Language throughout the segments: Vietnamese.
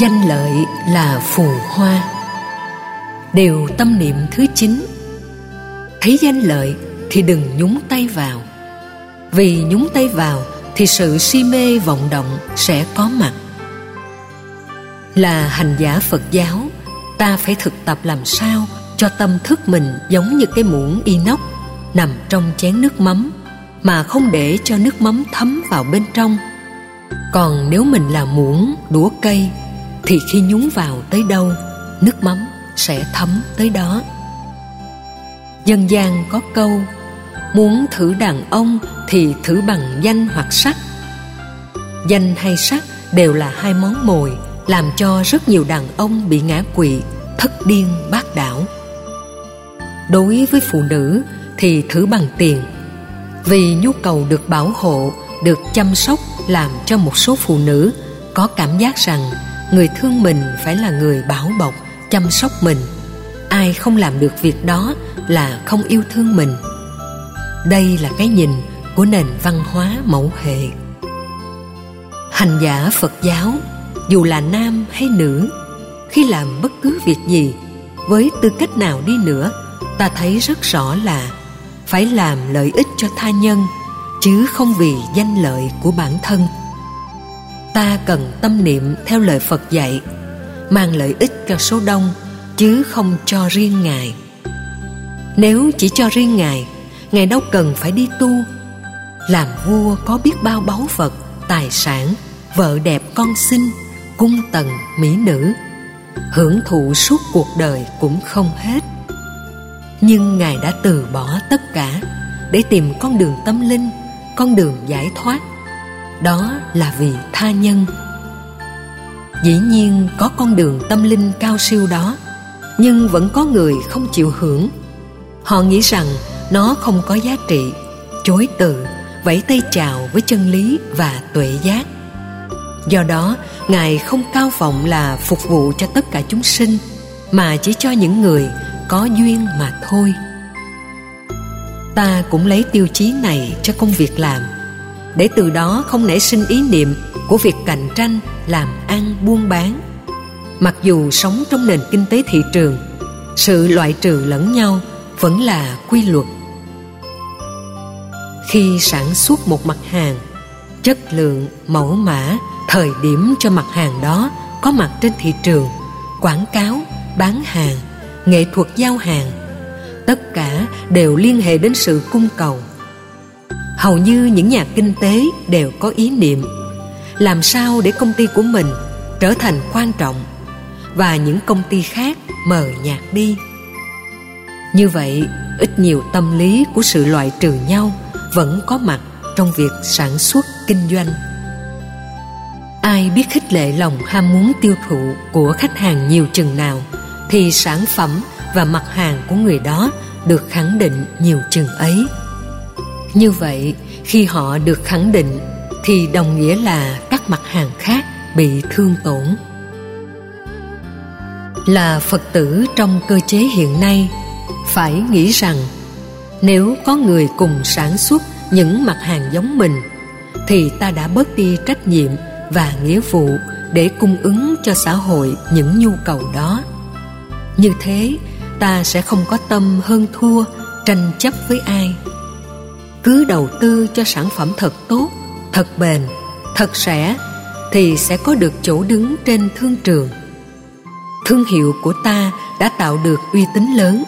danh lợi là phù hoa. Điều tâm niệm thứ chín. Thấy danh lợi thì đừng nhúng tay vào. Vì nhúng tay vào thì sự si mê vọng động sẽ có mặt. Là hành giả phật giáo, ta phải thực tập làm sao cho tâm thức mình giống như cái muỗng inox nằm trong chén nước mắm mà không để cho nước mắm thấm vào bên trong. Còn nếu mình là muỗng, đũa cây thì khi nhúng vào tới đâu, nước mắm sẽ thấm tới đó. Dân gian có câu, muốn thử đàn ông thì thử bằng danh hoặc sắc. Danh hay sắc đều là hai món mồi, làm cho rất nhiều đàn ông bị ngã quỵ, thất điên bát đảo. Đối với phụ nữ thì thử bằng tiền, vì nhu cầu được bảo hộ, được chăm sóc làm cho một số phụ nữ có cảm giác rằng người thương mình phải là người bảo bọc, chăm sóc mình. Ai không làm được việc đó là không yêu thương mình. Đây là cái nhìn của nền văn hóa mẫu hệ. Hành giả phật giáo, dù là nam hay nữ, khi làm bất cứ việc gì, với tư cách nào đi nữa, ta thấy rất rõ là phải làm lợi ích cho tha nhân, chứ không vì danh lợi của bản thân ta cần tâm niệm theo lời phật dạy, mang lợi ích cho số đông, chứ không cho riêng ngài. Nếu chỉ cho riêng ngài ngài đâu cần phải đi tu. Làm vua có biết bao báu vật, tài sản, vợ đẹp con xinh, cung tần, mỹ nữ. Hưởng thụ suốt cuộc đời cũng không hết. Nhưng ngài đã từ bỏ tất cả để tìm con đường tâm linh, con đường giải thoát đó là vì tha nhân. Dĩ nhiên có con đường tâm linh cao siêu đó, nhưng vẫn có người không chịu hưởng. Họ nghĩ rằng nó không có giá trị, chối từ, vẫy tay chào với chân lý và tuệ giác. Do đó, ngài không cao vọng là phục vụ cho tất cả chúng sinh, mà chỉ cho những người có duyên mà thôi. Ta cũng lấy tiêu chí này cho công việc làm để từ đó không nảy sinh ý niệm của việc cạnh tranh, làm ăn, buôn bán. Mặc dù sống trong nền kinh tế thị trường, sự loại trừ lẫn nhau vẫn là quy luật. Khi sản xuất một mặt hàng, chất lượng, mẫu mã, thời điểm cho mặt hàng đó có mặt trên thị trường, quảng cáo, bán hàng, nghệ thuật giao hàng, tất cả đều liên hệ đến sự cung cầu hầu như những nhà kinh tế đều có ý niệm. Làm sao để công ty của mình trở thành quan trọng và những công ty khác mờ nhạt đi? Như vậy, ít nhiều tâm lý của sự loại trừ nhau vẫn có mặt trong việc sản xuất kinh doanh. Ai biết khích lệ lòng ham muốn tiêu thụ của khách hàng nhiều chừng nào thì sản phẩm và mặt hàng của người đó được khẳng định nhiều chừng ấy như vậy, khi họ được khẳng định, thì đồng nghĩa là các mặt hàng khác bị thương tổn. Là phật tử trong cơ chế hiện nay, phải nghĩ rằng nếu có người cùng sản xuất những mặt hàng giống mình, thì ta đã bớt đi trách nhiệm và nghĩa vụ để cung ứng cho xã hội những nhu cầu đó. Như thế, ta sẽ không có tâm hơn thua, tranh chấp với ai cứ đầu tư cho sản phẩm thật tốt, thật bền, thật rẻ thì sẽ có được chỗ đứng trên thương trường. Thương hiệu của ta đã tạo được uy tín lớn,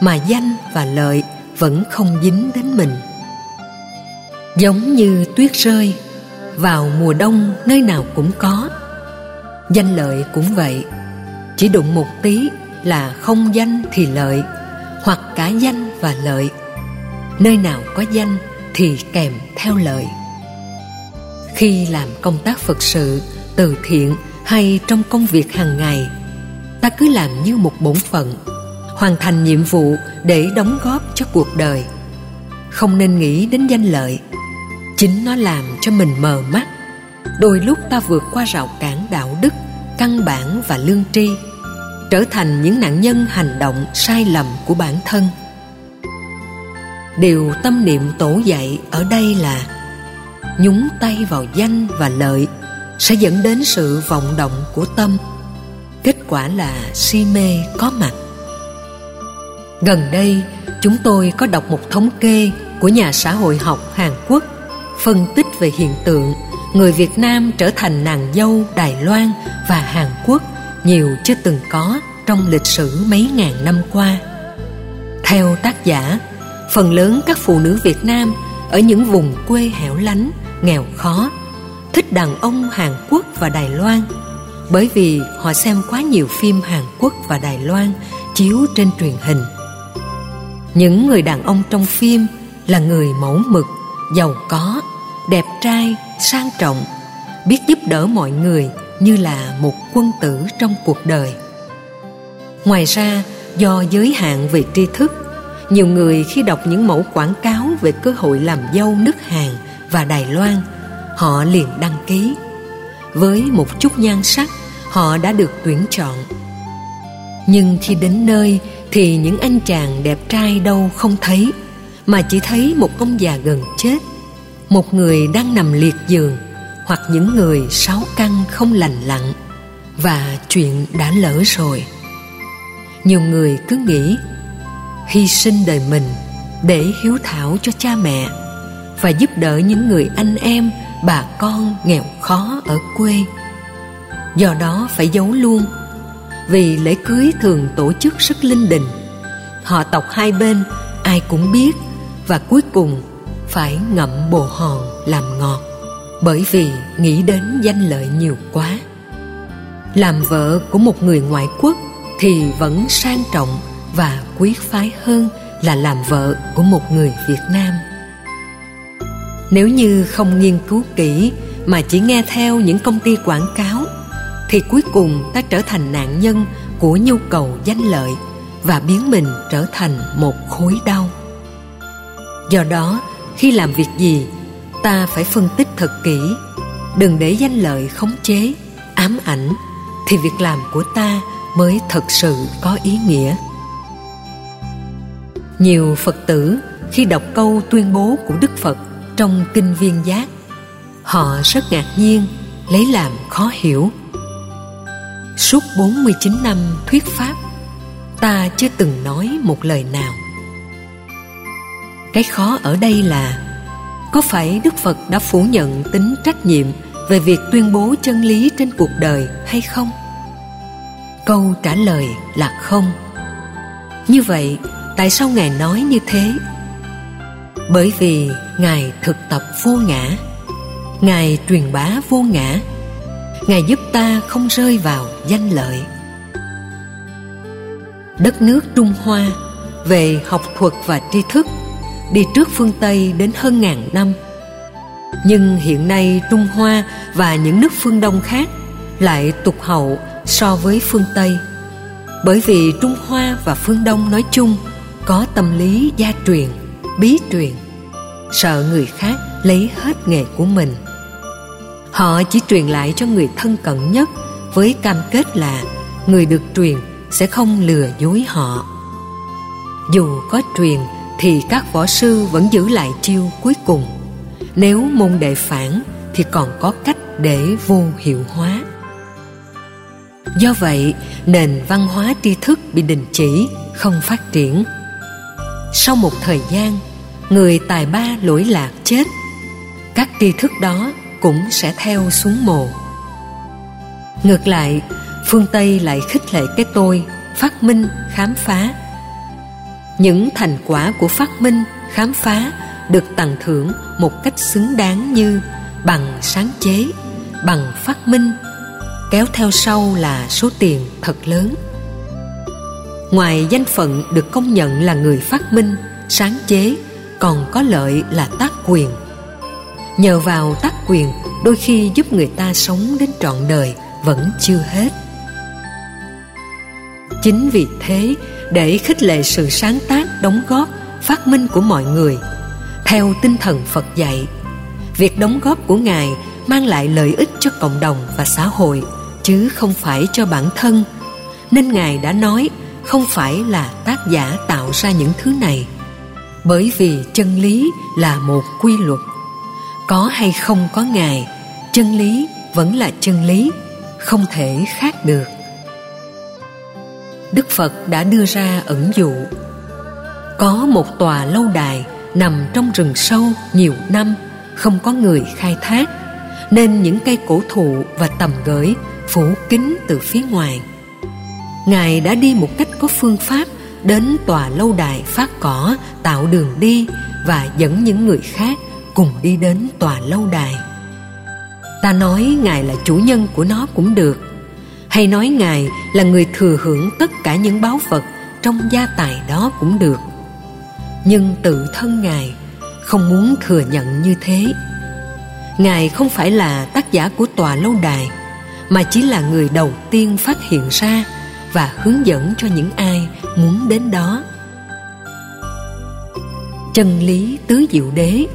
mà danh và lợi vẫn không dính đến mình. Giống như tuyết rơi, vào mùa đông nơi nào cũng có. Danh lợi cũng vậy, chỉ đụng một tí là không danh thì lợi, hoặc cả danh và lợi nơi nào có danh thì kèm theo lợi khi làm công tác phật sự, từ thiện hay trong công việc hàng ngày, ta cứ làm như một bổn phận, hoàn thành nhiệm vụ để đóng góp cho cuộc đời. Không nên nghĩ đến danh lợi, chính nó làm cho mình mờ mắt. Đôi lúc ta vượt qua rào cản đạo đức, căn bản và lương tri, trở thành những nạn nhân hành động sai lầm của bản thân điều tâm niệm tổ dạy ở đây là nhúng tay vào danh và lợi sẽ dẫn đến sự vọng động của tâm. Kết quả là si mê có mặt. Gần đây, chúng tôi có đọc một thống kê của nhà xã hội học hàn quốc phân tích về hiện tượng người việt nam trở thành nàng dâu đài loan và hàn quốc nhiều chưa từng có trong lịch sử mấy ngàn năm qua. Theo tác giả phần lớn các phụ nữ việt nam ở những vùng quê hẻo lánh, nghèo khó, thích đàn ông hàn quốc và đài loan. Bởi vì họ xem quá nhiều phim hàn quốc và đài loan chiếu trên truyền hình. Những người đàn ông trong phim là người mẫu mực, giàu có, đẹp trai, sang trọng, biết giúp đỡ mọi người như là một quân tử trong cuộc đời. Ngoài ra, do giới hạn về tri thức nhiều người khi đọc những mẫu quảng cáo về cơ hội làm dâu nước hàn và đài loan, họ liền đăng ký. Với một chút nhan sắc, họ đã được tuyển chọn. Nhưng khi đến nơi thì những anh chàng đẹp trai đâu không thấy, mà chỉ thấy một ông già gần chết, một người đang nằm liệt giường hoặc những người sáu căn không lành lặn. Và chuyện đã lỡ rồi. Nhiều người cứ nghĩ hy sinh đời mình để hiếu thảo cho cha mẹ và giúp đỡ những người anh em, bà con nghèo khó ở quê. Do đó phải giấu luôn. Vì lễ cưới thường tổ chức rất linh đình. Họ tộc hai bên ai cũng biết và cuối cùng phải ngậm bồ hòn làm ngọt bởi vì nghĩ đến danh lợi nhiều quá. Làm vợ của một người ngoại quốc thì vẫn sang trọng và quý phái hơn là làm vợ của một người việt nam. Nếu như không nghiên cứu kỹ mà chỉ nghe theo những công ty quảng cáo, thì cuối cùng ta trở thành nạn nhân của nhu cầu danh lợi và biến mình trở thành một khối đau. Do đó, khi làm việc gì, ta phải phân tích thật kỹ. Đừng để danh lợi khống chế, ám ảnh, thì việc làm của ta mới thật sự có ý nghĩa nhiều phật tử khi đọc câu tuyên bố của đức phật trong kinh viên giác, họ rất ngạc nhiên, lấy làm khó hiểu. Suốt 49 năm thuyết pháp, ta chưa từng nói một lời nào. Cái khó ở đây là, có phải đức phật đã phủ nhận tính trách nhiệm về việc tuyên bố chân lý trên cuộc đời hay không? Câu trả lời là không. Như vậy tại sao ngài nói như thế? Bởi vì ngài thực tập vô ngã. Ngài truyền bá vô ngã. Ngài giúp ta không rơi vào danh lợi. Đất nước trung hoa về học thuật và tri thức, đi trước phương tây đến hơn ngàn năm. Nhưng hiện nay trung hoa và những nước phương đông khác lại tụt hậu so với phương tây. Bởi vì trung hoa và phương đông nói chung có tâm lý gia truyền, bí truyền, sợ người khác lấy hết nghề của mình. Họ chỉ truyền lại cho người thân cận nhất với cam kết là người được truyền sẽ không lừa dối họ. Dù có truyền thì các võ sư vẫn giữ lại chiêu cuối cùng. Nếu môn đệ phản thì còn có cách để vô hiệu hóa. Do vậy, nền văn hóa tri thức bị đình chỉ, không phát triển sau một thời gian, người tài ba lỗi lạc chết, các tri thức đó cũng sẽ theo xuống mồ. Ngược lại, phương tây lại khích lệ cái tôi phát minh, khám phá. Những thành quả của phát minh, khám phá được tặng thưởng một cách xứng đáng như bằng sáng chế, bằng phát minh, kéo theo sau là số tiền thật lớn ngoài danh phận được công nhận là người phát minh, sáng chế, còn có lợi là tác quyền. Nhờ vào tác quyền, đôi khi giúp người ta sống đến trọn đời vẫn chưa hết. Chính vì thế, để khích lệ sự sáng tác, đóng góp, phát minh của mọi người, theo tinh thần phật dạy, việc đóng góp của ngài mang lại lợi ích cho cộng đồng và xã hội, chứ không phải cho bản thân. Nên ngài đã nói không phải là tác giả tạo ra những thứ này, bởi vì chân lý là một quy luật. Có hay không có ngài, chân lý vẫn là chân lý, không thể khác được. Đức phật đã đưa ra ẩn dụ, có một tòa lâu đài nằm trong rừng sâu nhiều năm, không có người khai thác, nên những cây cổ thụ và tầm gửi phủ kín từ phía ngoài ngài đã đi một cách có phương pháp, đến tòa lâu đài phát cỏ, tạo đường đi, và dẫn những người khác cùng đi đến tòa lâu đài. Ta nói ngài là chủ nhân của nó cũng được. Hay nói ngài là người thừa hưởng tất cả những báu vật trong gia tài đó cũng được. Nhưng tự thân ngài không muốn thừa nhận như thế. Ngài không phải là tác giả của tòa lâu đài, mà chỉ là người đầu tiên phát hiện ra và hướng dẫn cho những ai muốn đến đó. Chân lý tứ diệu đế.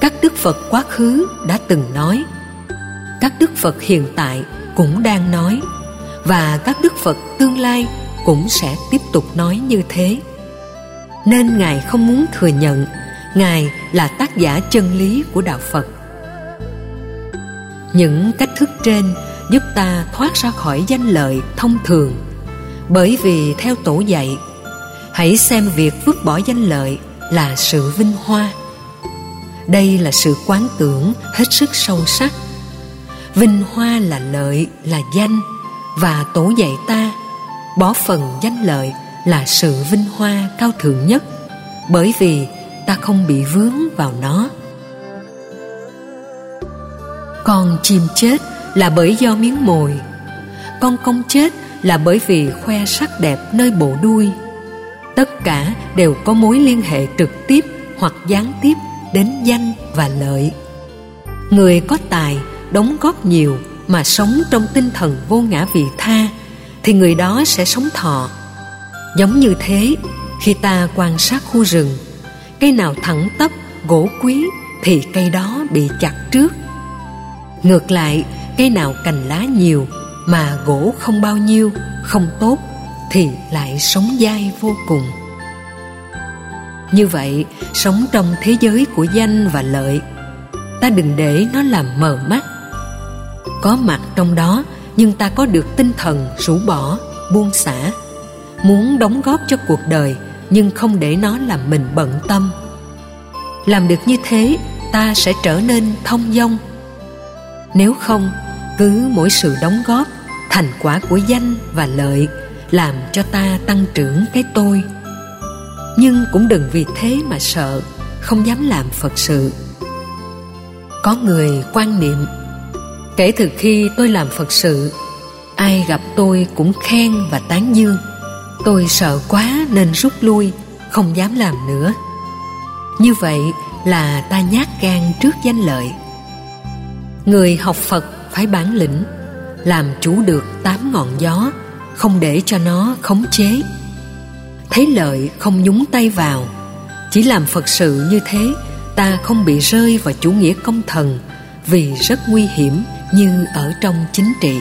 Các đức phật quá khứ đã từng nói, các đức phật hiện tại cũng đang nói, và các đức phật tương lai cũng sẽ tiếp tục nói như thế. Nên ngài không muốn thừa nhận, ngài là tác giả chân lý của đạo phật. Những cách thức trên giúp ta thoát ra khỏi danh lợi thông thường. Bởi vì theo tổ dạy, hãy xem việc vứt bỏ danh lợi là sự vinh hoa. Đây là sự quán tưởng hết sức sâu sắc. Vinh hoa là lợi, là danh, và tổ dạy ta, bỏ phần danh lợi là sự vinh hoa cao thượng nhất, bởi vì ta không bị vướng vào nó. Con chim chết là bởi do miếng mồi. Con công chết là bởi vì khoe sắc đẹp nơi bộ đuôi. Tất cả đều có mối liên hệ trực tiếp hoặc gián tiếp đến danh và lợi. Người có tài đóng góp nhiều mà sống trong tinh thần vô ngã vị tha, thì người đó sẽ sống thọ. Giống như thế, khi ta quan sát khu rừng, cây nào thẳng tắp, gỗ quý, thì cây đó bị chặt trước. Ngược lại cây nào cành lá nhiều mà gỗ không bao nhiêu, không tốt thì lại sống dai vô cùng. Như vậy, sống trong thế giới của danh và lợi, ta đừng để nó làm mờ mắt. Có mặt trong đó, nhưng ta có được tinh thần rũ bỏ, buông xả. Muốn đóng góp cho cuộc đời, nhưng không để nó làm mình bận tâm. Làm được như thế, ta sẽ trở nên thông dong. Nếu không cứ mỗi sự đóng góp, thành quả của danh và lợi làm cho ta tăng trưởng cái tôi. Nhưng cũng đừng vì thế mà sợ, không dám làm phật sự. Có người quan niệm, kể từ khi tôi làm phật sự, ai gặp tôi cũng khen và tán dương. Tôi sợ quá nên rút lui, không dám làm nữa. Như vậy là ta nhát gan trước danh lợi. Người học phật phải bản lĩnh, làm chủ được tám ngọn gió, không để cho nó khống chế. Thấy lợi không nhúng tay vào, chỉ làm phật sự như thế, ta không bị rơi vào chủ nghĩa công thần vì rất nguy hiểm như ở trong chính trị.